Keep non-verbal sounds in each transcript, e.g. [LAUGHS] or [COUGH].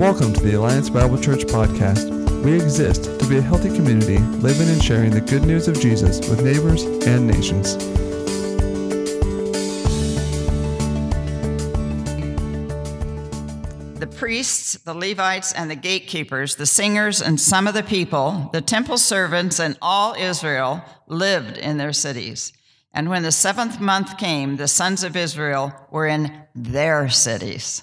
Welcome to the Alliance Bible Church podcast. We exist to be a healthy community, living and sharing the good news of Jesus with neighbors and nations. The priests, the Levites, and the gatekeepers, the singers, and some of the people, the temple servants, and all Israel lived in their cities. And when the seventh month came, the sons of Israel were in their cities.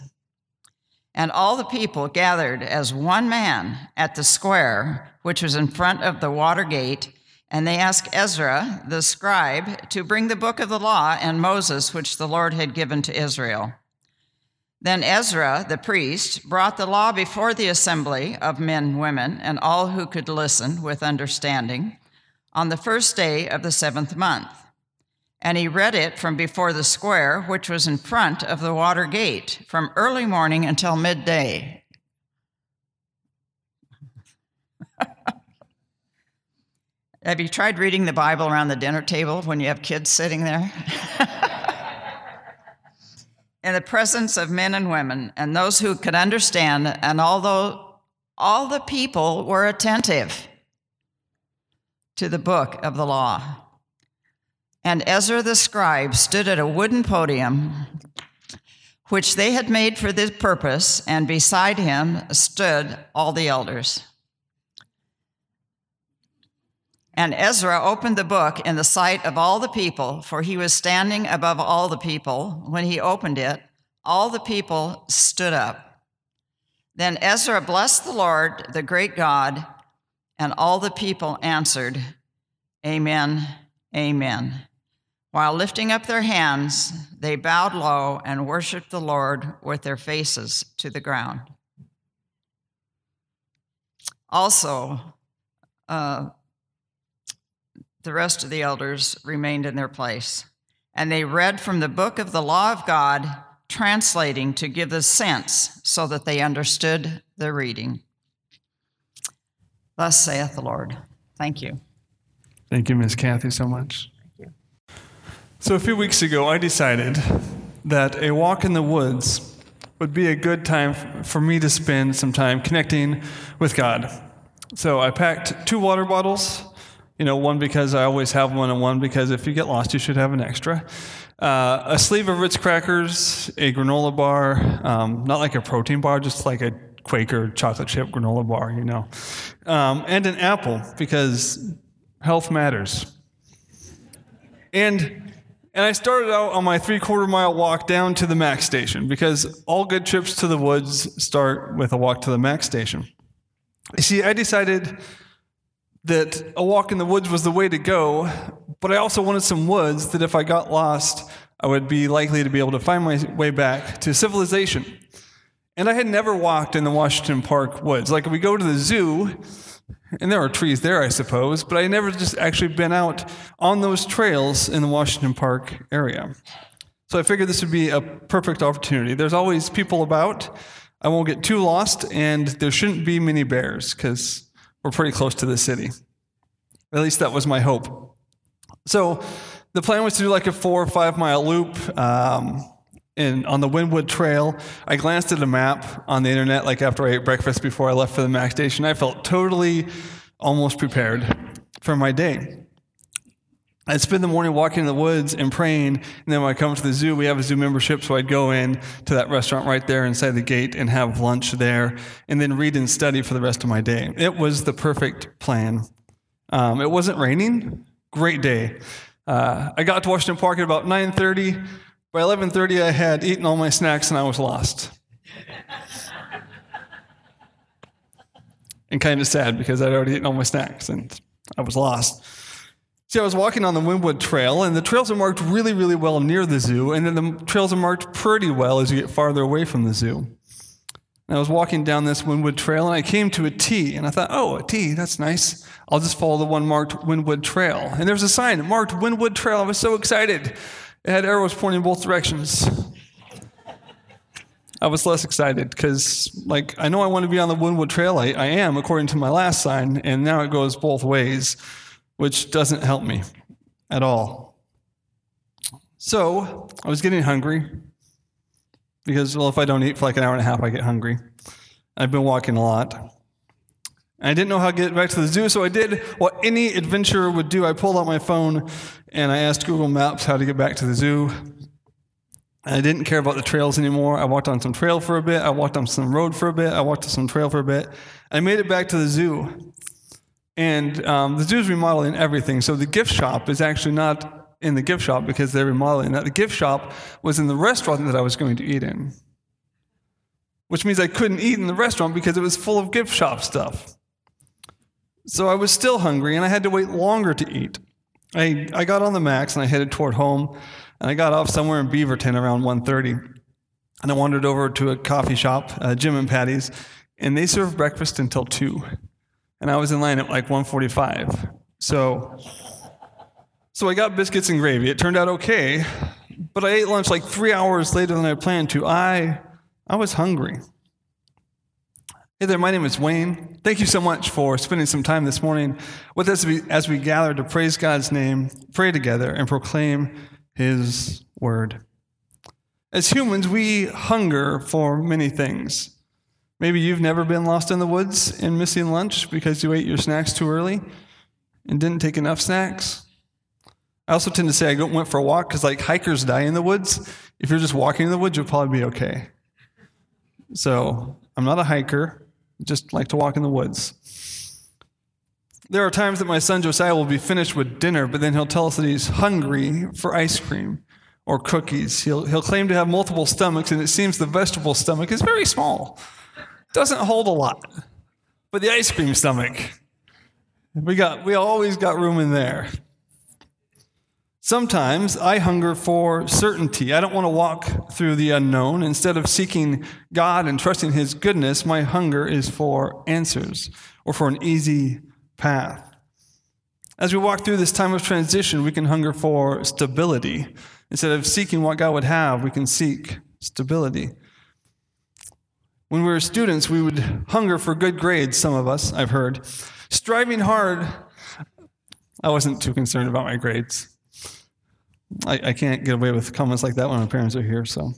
And all the people gathered as one man at the square, which was in front of the water gate, and they asked Ezra, the scribe, to bring the book of the law and Moses, which the Lord had given to Israel. Then Ezra, the priest, brought the law before the assembly of men women and all who could listen with understanding on the first day of the seventh month. And he read it from before the square, which was in front of the water gate, from early morning until midday. [LAUGHS] have you tried reading the Bible around the dinner table when you have kids sitting there? [LAUGHS] in the presence of men and women and those who could understand, and although all the people were attentive to the book of the law. And Ezra the scribe stood at a wooden podium, which they had made for this purpose, and beside him stood all the elders. And Ezra opened the book in the sight of all the people, for he was standing above all the people. When he opened it, all the people stood up. Then Ezra blessed the Lord, the great God, and all the people answered, Amen, Amen. While lifting up their hands, they bowed low and worshiped the Lord with their faces to the ground. Also, uh, the rest of the elders remained in their place. And they read from the book of the law of God, translating to give the sense so that they understood the reading. Thus saith the Lord. Thank you. Thank you, Miss Kathy, so much. Thank you. So, a few weeks ago, I decided that a walk in the woods would be a good time for me to spend some time connecting with God. So, I packed two water bottles you know, one because I always have one, and one because if you get lost, you should have an extra. Uh, a sleeve of Ritz crackers, a granola bar, um, not like a protein bar, just like a Quaker chocolate chip granola bar, you know, um, and an apple because health matters. And and I started out on my three quarter mile walk down to the Max station because all good trips to the woods start with a walk to the Max station. You see, I decided that a walk in the woods was the way to go, but I also wanted some woods that if I got lost, I would be likely to be able to find my way back to civilization. And I had never walked in the Washington Park woods. Like, we go to the zoo, and there are trees there, I suppose, but I never just actually been out on those trails in the Washington Park area. So I figured this would be a perfect opportunity. There's always people about. I won't get too lost, and there shouldn't be many bears because we're pretty close to the city. At least that was my hope. So the plan was to do like a four or five mile loop um, in, on the Wildwood Trail. I glanced at a map on the internet like after I ate breakfast before I left for the Max station. I felt totally almost prepared for my day. I'd spend the morning walking in the woods and praying, and then when I come to the zoo, we have a zoo membership, so I'd go in to that restaurant right there inside the gate and have lunch there, and then read and study for the rest of my day. It was the perfect plan. Um, it wasn't raining. Great day. Uh, I got to Washington Park at about 9:30. By 11:30, I had eaten all my snacks and I was lost. and kind of sad because I'd already eaten all my snacks and I was lost. See, I was walking on the Wildwood Trail, and the trails are marked really, really well near the zoo, and then the trails are marked pretty well as you get farther away from the zoo. And I was walking down this Wildwood Trail, and I came to a T, and I thought, oh, a T, that's nice. I'll just follow the one marked Wildwood Trail. And there's a sign marked Wildwood Trail. I was so excited. It had arrows pointing both directions. I was less excited because, like, I know I want to be on the Wildwood Trail. I, I am, according to my last sign, and now it goes both ways which doesn't help me at all. So I was getting hungry because, well, if I don't eat for like an hour and a half, I get hungry. I've been walking a lot. I didn't know how to get back to the zoo, so I did what any adventurer would do. I pulled out my phone and I asked Google Maps how to get back to the zoo. I didn't care about the trails anymore. I walked on some trail for a bit. I walked on some road for a bit. I walked on some trail for a bit. I made it back to the zoo. And um, the zoo's remodeling everything. So the gift shop is actually not in the gift shop because they're remodeling that. The gift shop was in the restaurant that I was going to eat in, which means I couldn't eat in the restaurant because it was full of gift shop stuff. So I was still hungry and I had to wait longer to eat. I, I got on the Max and I headed toward home and I got off somewhere in Beaverton around 1.30 and I wandered over to a coffee shop, uh, Jim and Patty's, and they served breakfast until 2. And I was in line at like 1.45. So, so I got biscuits and gravy. It turned out okay, but I ate lunch like three hours later than I planned to. I, I was hungry. Hey there, my name is Wayne. Thank you so much for spending some time this morning with us as we gather to praise God's name, pray together, and proclaim His word. As humans, we hunger for many things. Maybe you've never been lost in the woods and missing lunch because you ate your snacks too early and didn't take enough snacks. I also tend to say I went for a walk because, like, hikers die in the woods. If you're just walking in the woods, you'll probably be okay. So, I'm not a hiker just like to walk in the woods. There are times that my son Josiah will be finished with dinner, but then he'll tell us that he's hungry for ice cream or cookies. He'll, he'll claim to have multiple stomachs, and it seems the vegetable stomach is very small, doesn't hold a lot. But the ice cream stomach, we, got, we always got room in there. Sometimes I hunger for certainty. I don't want to walk through the unknown. Instead of seeking God and trusting His goodness, my hunger is for answers or for an easy path. As we walk through this time of transition, we can hunger for stability. Instead of seeking what God would have, we can seek stability. When we were students, we would hunger for good grades, some of us, I've heard. Striving hard, I wasn't too concerned about my grades. I, I can't get away with comments like that when my parents are here, so.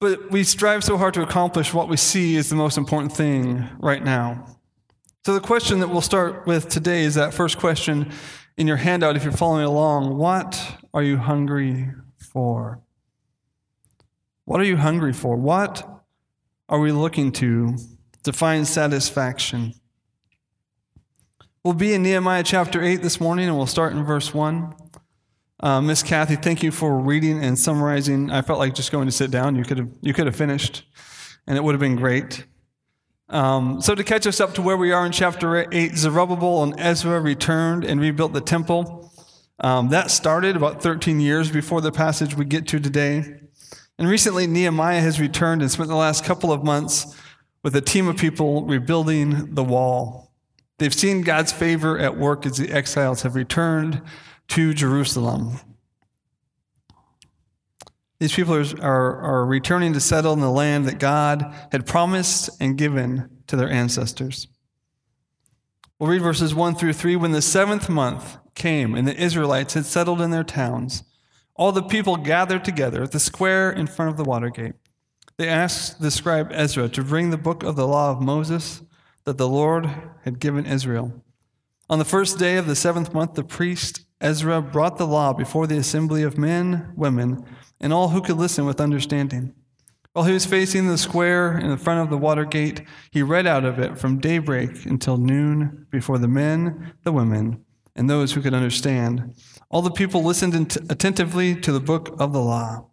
But we strive so hard to accomplish what we see is the most important thing right now. So, the question that we'll start with today is that first question in your handout, if you're following along What are you hungry for? What are you hungry for? What are we looking to to find satisfaction? We'll be in Nehemiah chapter 8 this morning, and we'll start in verse 1. Uh, Miss Kathy, thank you for reading and summarizing. I felt like just going to sit down. You could have you could have finished, and it would have been great. Um, so to catch us up to where we are in chapter eight, Zerubbabel and Ezra returned and rebuilt the temple. Um, that started about 13 years before the passage we get to today. And recently, Nehemiah has returned and spent the last couple of months with a team of people rebuilding the wall. They've seen God's favor at work as the exiles have returned to Jerusalem. These people are, are, are, returning to settle in the land that God had promised and given to their ancestors. We'll read verses 1 through 3. When the seventh month came and the Israelites had settled in their towns, all the people gathered together at the square in front of the water gate. They asked the scribe Ezra to bring the book of the law of Moses that the Lord had given Israel. On the first day of the seventh month, the priest Ezra brought the law before the assembly of men, women, and all who could listen with understanding. While he was facing the square in the front of the water gate, he read out of it from daybreak until noon before the men, the women, and those who could understand. All the people listened attentively to the book of the law.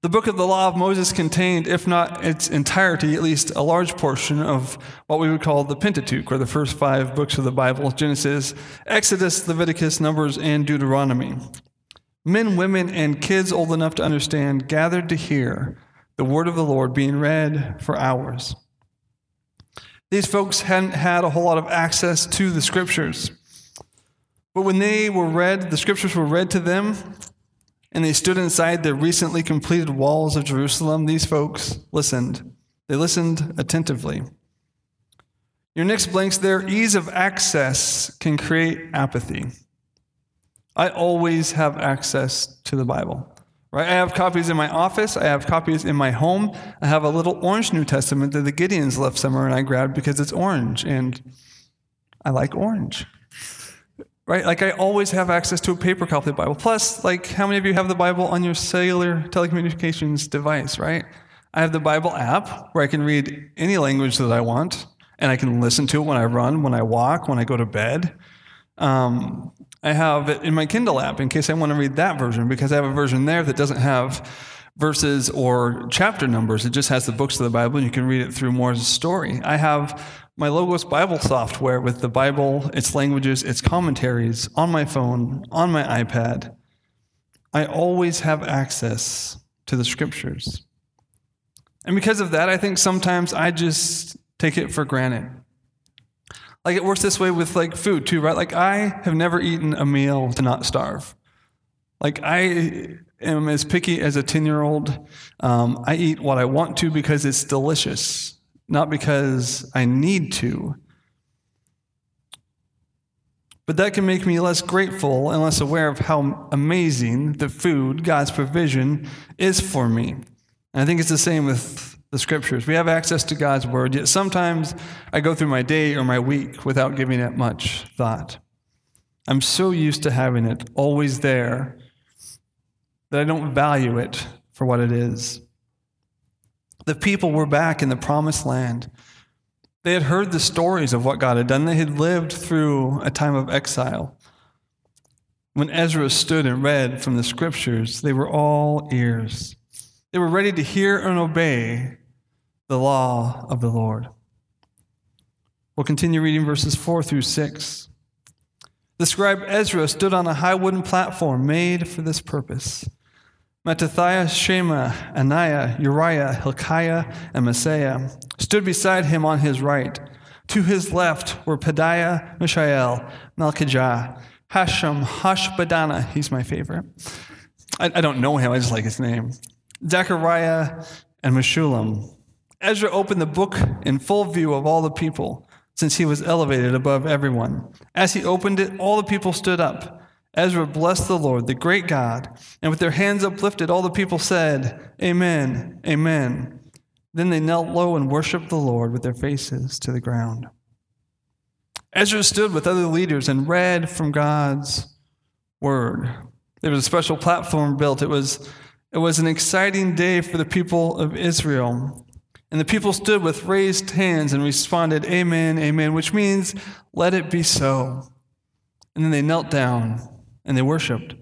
The book of the law of Moses contained, if not its entirety, at least a large portion of what we would call the Pentateuch, or the first five books of the Bible Genesis, Exodus, Leviticus, Numbers, and Deuteronomy. Men, women, and kids old enough to understand gathered to hear the word of the Lord being read for hours. These folks hadn't had a whole lot of access to the scriptures. But when they were read, the scriptures were read to them, and they stood inside the recently completed walls of Jerusalem, these folks listened. They listened attentively. Your next blanks their ease of access can create apathy. I always have access to the Bible. Right? I have copies in my office. I have copies in my home. I have a little orange New Testament that the Gideons left somewhere and I grabbed because it's orange and I like orange. Right? Like I always have access to a paper copy of the Bible. Plus, like how many of you have the Bible on your cellular telecommunications device, right? I have the Bible app where I can read any language that I want and I can listen to it when I run, when I walk, when I go to bed. Um, I have it in my Kindle app in case I want to read that version because I have a version there that doesn't have verses or chapter numbers. It just has the books of the Bible and you can read it through a story. I have my Logos Bible software with the Bible, its languages, its commentaries on my phone, on my iPad. I always have access to the scriptures. And because of that, I think sometimes I just take it for granted. Like it works this way with like food too, right? Like I have never eaten a meal to not starve. Like I am as picky as a 10 year old. Um, I eat what I want to because it's delicious, not because I need to. But that can make me less grateful and less aware of how amazing the food, God's provision, is for me. And I think it's the same with the scriptures. We have access to God's word, yet sometimes I go through my day or my week without giving it much thought. I'm so used to having it always there that I don't value it for what it is. The people were back in the promised land. They had heard the stories of what God had done. They had lived through a time of exile. When Ezra stood and read from the scriptures, they were all ears. They were ready to hear and obey the law of the Lord. We'll continue reading verses 4 through 6. The scribe Ezra stood on a high wooden platform made for this purpose. Mattithiah, Shema, Anaiah, Uriah, Hilkiah, and Maaseiah stood beside him on his right. To his left were Pedaiah, Mishael, Malchijah, Hashum, Hashbaddanah, he's my favorite. I, I don't know him, I just like his name. Zechariah and Meshullam. Ezra opened the book in full view of all the people, since he was elevated above everyone. As he opened it, all the people stood up. Ezra blessed the Lord, the great God, and with their hands uplifted, all the people said, Amen, Amen. Then they knelt low and worshiped the Lord with their faces to the ground. Ezra stood with other leaders and read from God's word. There was a special platform built. It was it was an exciting day for the people of Israel. And the people stood with raised hands and responded, Amen, Amen, which means, let it be so. And then they knelt down and they worshiped.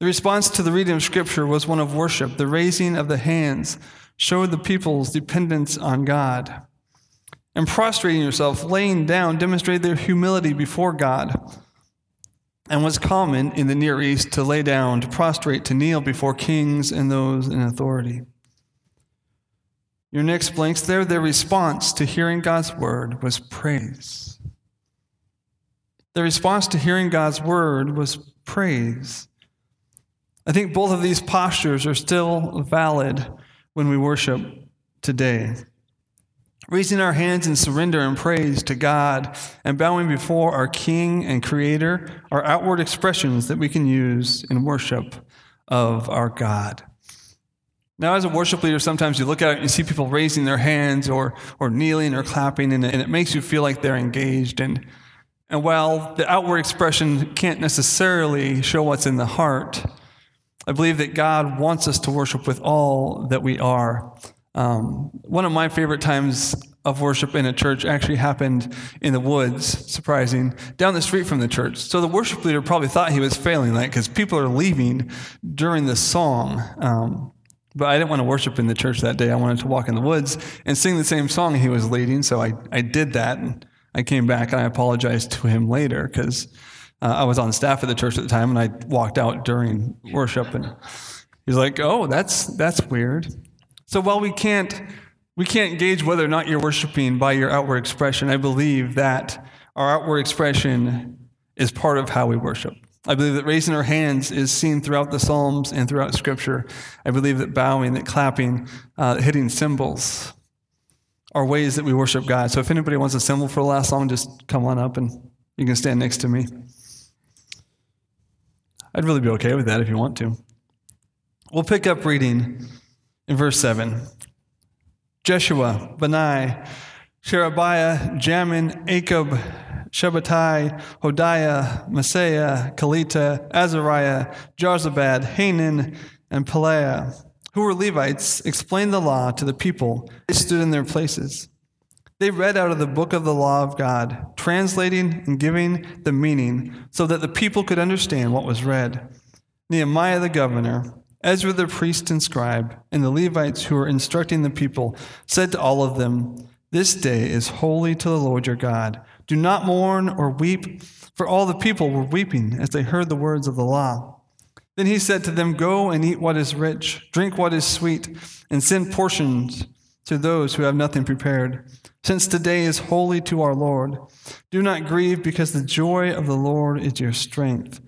The response to the reading of Scripture was one of worship. The raising of the hands showed the people's dependence on God. And prostrating yourself, laying down, demonstrated their humility before God and was common in the Near East to lay down, to prostrate, to kneel before kings and those in authority. Your next blanks there, their response to hearing God's word was praise. Their response to hearing God's word was praise. I think both of these postures are still valid when we worship today. Raising our hands in surrender and praise to God and bowing before our King and Creator are outward expressions that we can use in worship of our God. Now, as a worship leader, sometimes you look at it and you see people raising their hands or, or kneeling or clapping, and, and it makes you feel like they're engaged. And, and while the outward expression can't necessarily show what's in the heart, I believe that God wants us to worship with all that we are. Um, one of my favorite times of worship in a church actually happened in the woods, surprising, down the street from the church. So the worship leader probably thought he was failing that because people are leaving during the song. Um, but I didn't want to worship in the church that day. I wanted to walk in the woods and sing the same song he was leading. So I, I did that. And I came back and I apologized to him later because uh, I was on staff at the church at the time and I walked out during worship. And he's like, oh, that's, that's weird. So while we can't, we can't gauge whether or not you're worshiping by your outward expression, I believe that our outward expression is part of how we worship. I believe that raising our hands is seen throughout the Psalms and throughout Scripture. I believe that bowing, that clapping, uh, hitting cymbals are ways that we worship God. So if anybody wants a symbol for the last song, just come on up and you can stand next to me. I'd really be okay with that if you want to. We'll pick up reading in verse 7. Jeshua, Bani, Sherebiah, Jamin, Akkub, Shabbethai, Hodiah, Maaseiah, Kelita, Azariah, Jozabad, Hanan, and Pelaiah, who were Levites, explained the law to the people. They stood in their places. They read out of the book of the law of God, translating and giving the meaning so that the people could understand what was read. Nehemiah the governor, Ezra the priest and scribe, and the Levites who were instructing the people said to all of them, This day is holy to the Lord your God. Do not mourn or weep, for all the people were weeping as they heard the words of the law. Then he said to them, Go and eat what is rich, drink what is sweet, and send portions to those who have nothing prepared. Since today is holy to our Lord, do not grieve, because the joy of the Lord is your strength.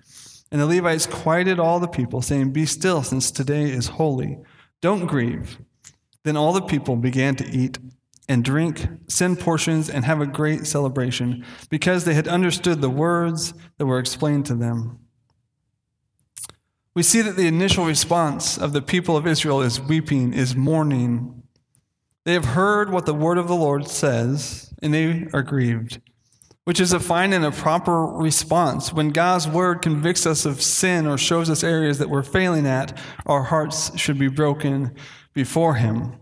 And the Levites quieted all the people, saying, Be still, since today is holy. Don't grieve. Then all the people began to eat and drink, send portions, and have a great celebration, because they had understood the words that were explained to them. We see that the initial response of the people of Israel is weeping, is mourning. They have heard what the word of the Lord says, and they are grieved which is a fine and a proper response. When God's word convicts us of sin or shows us areas that we're failing at, our hearts should be broken before Him.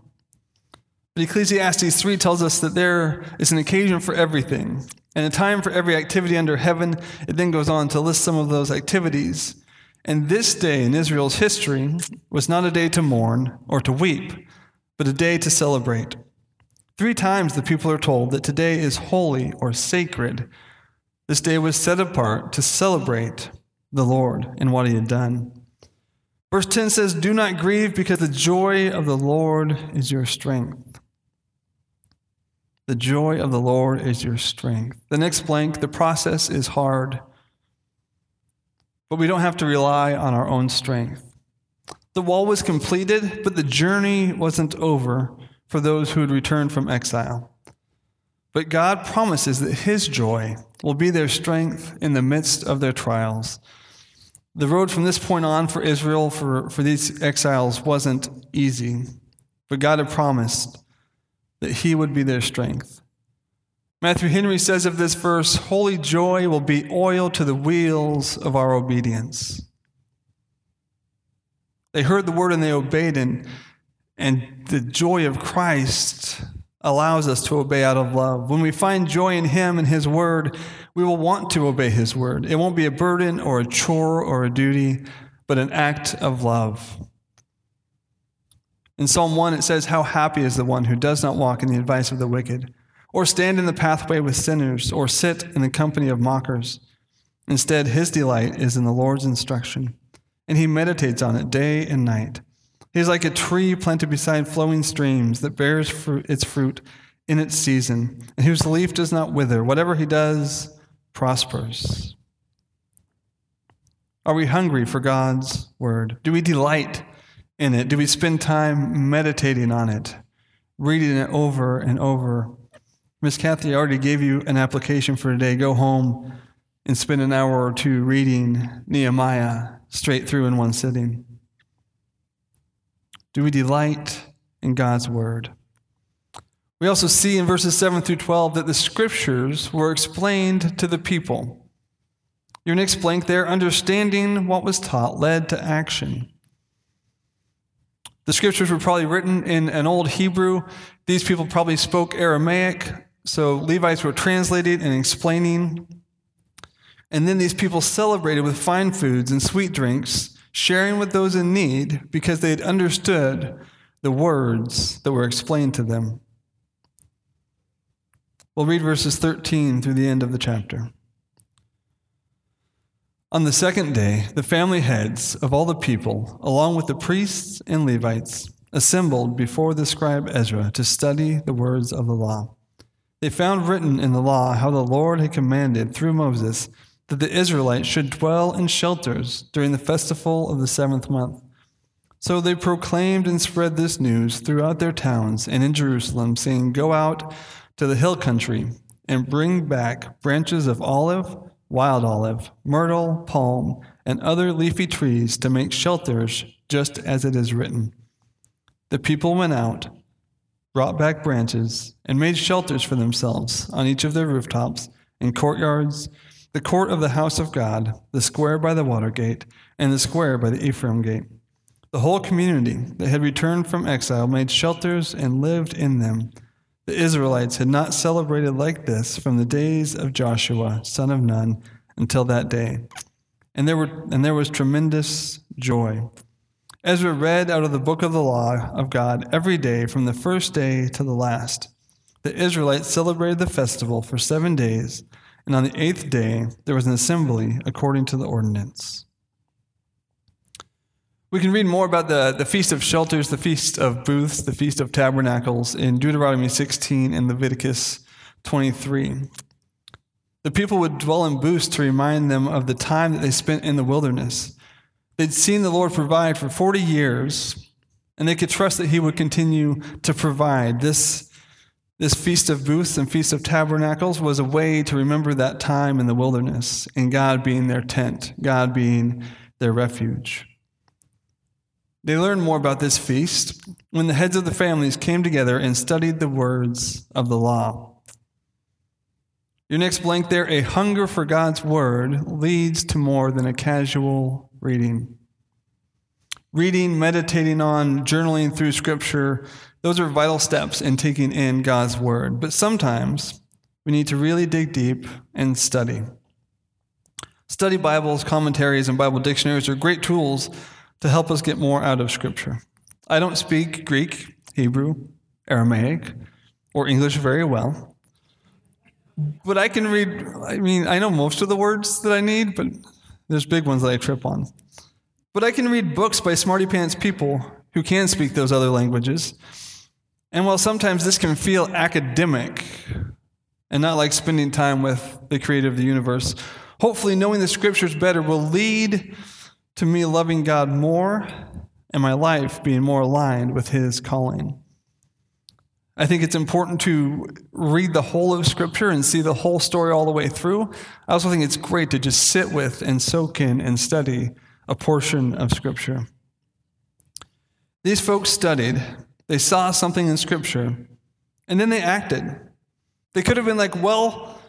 But Ecclesiastes 3 tells us that there is an occasion for everything and a time for every activity under heaven. It then goes on to list some of those activities. And this day in Israel's history was not a day to mourn or to weep, but a day to celebrate. Three times the people are told that today is holy or sacred. This day was set apart to celebrate the Lord and what he had done. Verse 10 says, Do not grieve because the joy of the Lord is your strength. The joy of the Lord is your strength. The next blank, the process is hard, but we don't have to rely on our own strength. The wall was completed, but the journey wasn't over for those who had returned from exile. But God promises that His joy will be their strength in the midst of their trials. The road from this point on for Israel, for, for these exiles, wasn't easy, but God had promised that He would be their strength. Matthew Henry says of this verse, Holy joy will be oil to the wheels of our obedience. They heard the word and they obeyed, and and the joy of Christ allows us to obey out of love. When we find joy in Him and His Word, we will want to obey His Word. It won't be a burden or a chore or a duty, but an act of love. In Psalm 1, it says, How happy is the one who does not walk in the advice of the wicked, or stand in the pathway with sinners, or sit in the company of mockers. Instead, his delight is in the Lord's instruction, and he meditates on it day and night. He is like a tree planted beside flowing streams that bears fruit, its fruit in its season, and whose leaf does not wither. Whatever he does prospers. Are we hungry for God's word? Do we delight in it? Do we spend time meditating on it, reading it over and over? Miss Kathy already gave you an application for today. Go home and spend an hour or two reading Nehemiah straight through in one sitting. Do we delight in God's word? We also see in verses 7 through 12 that the scriptures were explained to the people. Your next blank there, understanding what was taught led to action. The scriptures were probably written in an old Hebrew. These people probably spoke Aramaic, so Levites were translating and explaining. And then these people celebrated with fine foods and sweet drinks sharing with those in need because they had understood the words that were explained to them. We'll read verses 13 through the end of the chapter. On the second day, the family heads of all the people, along with the priests and Levites, assembled before the scribe Ezra to study the words of the law. They found written in the law how the Lord had commanded through Moses that the Israelites should dwell in shelters during the festival of the seventh month. So they proclaimed and spread this news throughout their towns and in Jerusalem, saying, Go out to the hill country and bring back branches of olive, wild olive, myrtle, palm, and other leafy trees to make shelters just as it is written. The people went out, brought back branches, and made shelters for themselves on each of their rooftops, and courtyards, the court of the house of God, the square by the water gate, and the square by the Ephraim gate. The whole community that had returned from exile made shelters and lived in them. The Israelites had not celebrated like this from the days of Joshua, son of Nun, until that day. And there, were, and there was tremendous joy. Ezra read out of the book of the law of God every day from the first day to the last. The Israelites celebrated the festival for seven days, and on the eighth day there was an assembly according to the ordinance. We can read more about the, the Feast of Shelters, the Feast of Booths, the Feast of Tabernacles in Deuteronomy 16 and Leviticus 23. The people would dwell in booths to remind them of the time that they spent in the wilderness. They'd seen the Lord provide for 40 years, and they could trust that He would continue to provide. This, this Feast of Booths and Feast of Tabernacles was a way to remember that time in the wilderness and God being their tent, God being their refuge. They learned more about this feast when the heads of the families came together and studied the words of the law. Your next blank there, a hunger for God's word leads to more than a casual reading. Reading, meditating on, journaling through scripture, those are vital steps in taking in God's word. But sometimes we need to really dig deep and study. Study Bibles, commentaries, and Bible dictionaries are great tools to help us get more out of Scripture. I don't speak Greek, Hebrew, Aramaic, or English very well. But I can read, I mean, I know most of the words that I need, but there's big ones that I trip on. But I can read books by smarty pants people who can speak those other languages. And while sometimes this can feel academic and not like spending time with the creator of the universe, hopefully knowing the scriptures better will lead to me loving God more and my life being more aligned with His calling. I think it's important to read the whole of Scripture and see the whole story all the way through. I also think it's great to just sit with and soak in and study a portion of Scripture. These folks studied, they saw something in Scripture, and then they acted. They could have been like, well,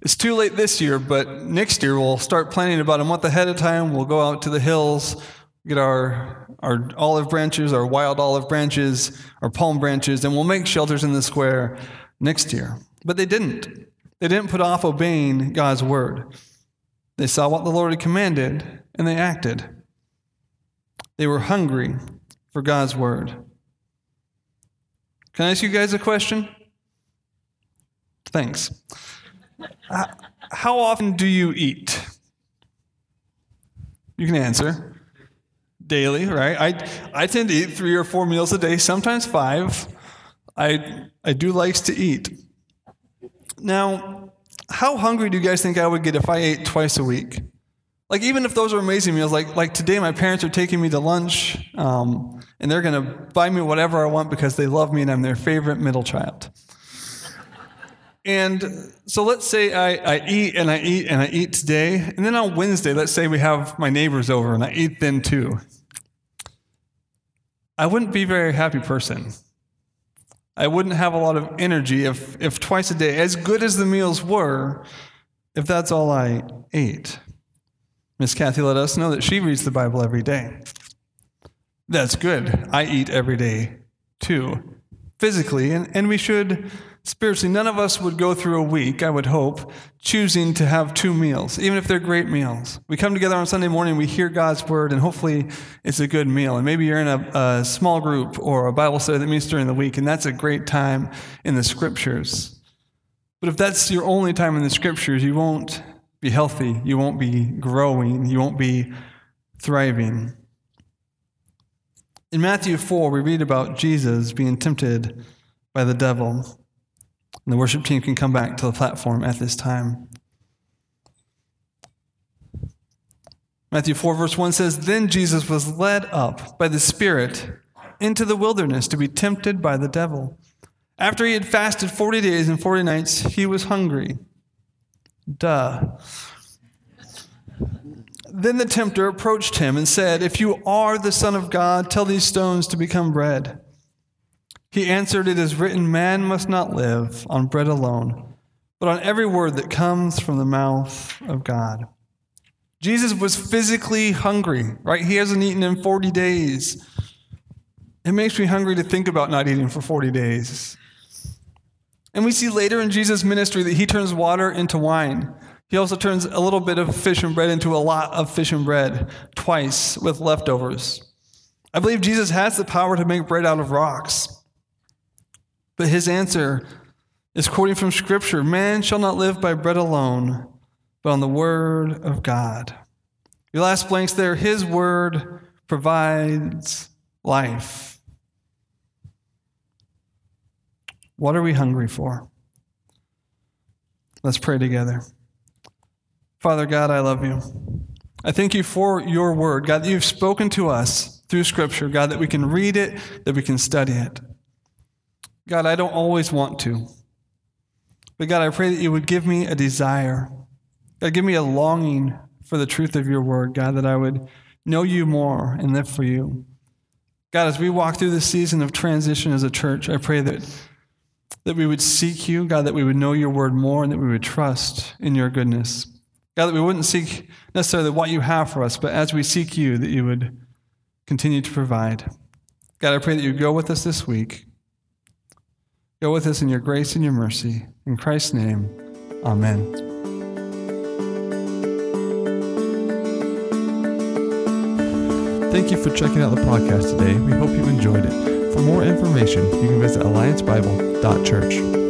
it's too late this year, but next year we'll start planning about a month ahead of time. We'll go out to the hills, get our, our olive branches, our wild olive branches, our palm branches, and we'll make shelters in the square next year. But they didn't. They didn't put off obeying God's word. They saw what the Lord had commanded and they acted. They were hungry for God's word. Can I ask you guys a question? Thanks. How often do you eat? You can answer. Daily, right? I, I tend to eat three or four meals a day, sometimes five. I, I do likes to eat. Now, how hungry do you guys think I would get if I ate twice a week? Like even if those are amazing meals, like like today, my parents are taking me to lunch, um, and they're gonna buy me whatever I want because they love me and I'm their favorite middle child. And so let's say I, I eat and I eat and I eat today, and then on Wednesday, let's say we have my neighbors over and I eat then too. I wouldn't be a very happy person. I wouldn't have a lot of energy if, if twice a day, as good as the meals were, if that's all I ate. Miss Kathy let us know that she reads the Bible every day. That's good. I eat every day too, physically, and, and we should Spiritually, none of us would go through a week, I would hope, choosing to have two meals, even if they're great meals. We come together on Sunday morning, we hear God's word, and hopefully it's a good meal. And maybe you're in a, a small group or a Bible study that meets during the week, and that's a great time in the scriptures. But if that's your only time in the scriptures, you won't be healthy, you won't be growing, you won't be thriving. In Matthew 4, we read about Jesus being tempted by the devil. And the worship team can come back to the platform at this time. Matthew 4, verse 1 says Then Jesus was led up by the Spirit into the wilderness to be tempted by the devil. After he had fasted 40 days and 40 nights, he was hungry. Duh. Then the tempter approached him and said, If you are the Son of God, tell these stones to become bread. He answered, It is written, Man must not live on bread alone, but on every word that comes from the mouth of God. Jesus was physically hungry, right? He hasn't eaten in 40 days. It makes me hungry to think about not eating for 40 days. And we see later in Jesus' ministry that he turns water into wine. He also turns a little bit of fish and bread into a lot of fish and bread twice with leftovers. I believe Jesus has the power to make bread out of rocks. But his answer is quoting from Scripture Man shall not live by bread alone, but on the word of God. Your last blanks there, his word provides life. What are we hungry for? Let's pray together. Father God, I love you. I thank you for your word, God, that you've spoken to us through Scripture, God, that we can read it, that we can study it. God, I don't always want to. But God, I pray that you would give me a desire. God, give me a longing for the truth of your word, God, that I would know you more and live for you. God, as we walk through this season of transition as a church, I pray that, that we would seek you, God, that we would know your word more and that we would trust in your goodness. God, that we wouldn't seek necessarily what you have for us, but as we seek you, that you would continue to provide. God, I pray that you go with us this week. Go with us in your grace and your mercy. In Christ's name, amen. Thank you for checking out the podcast today. We hope you enjoyed it. For more information, you can visit alliancebible.church.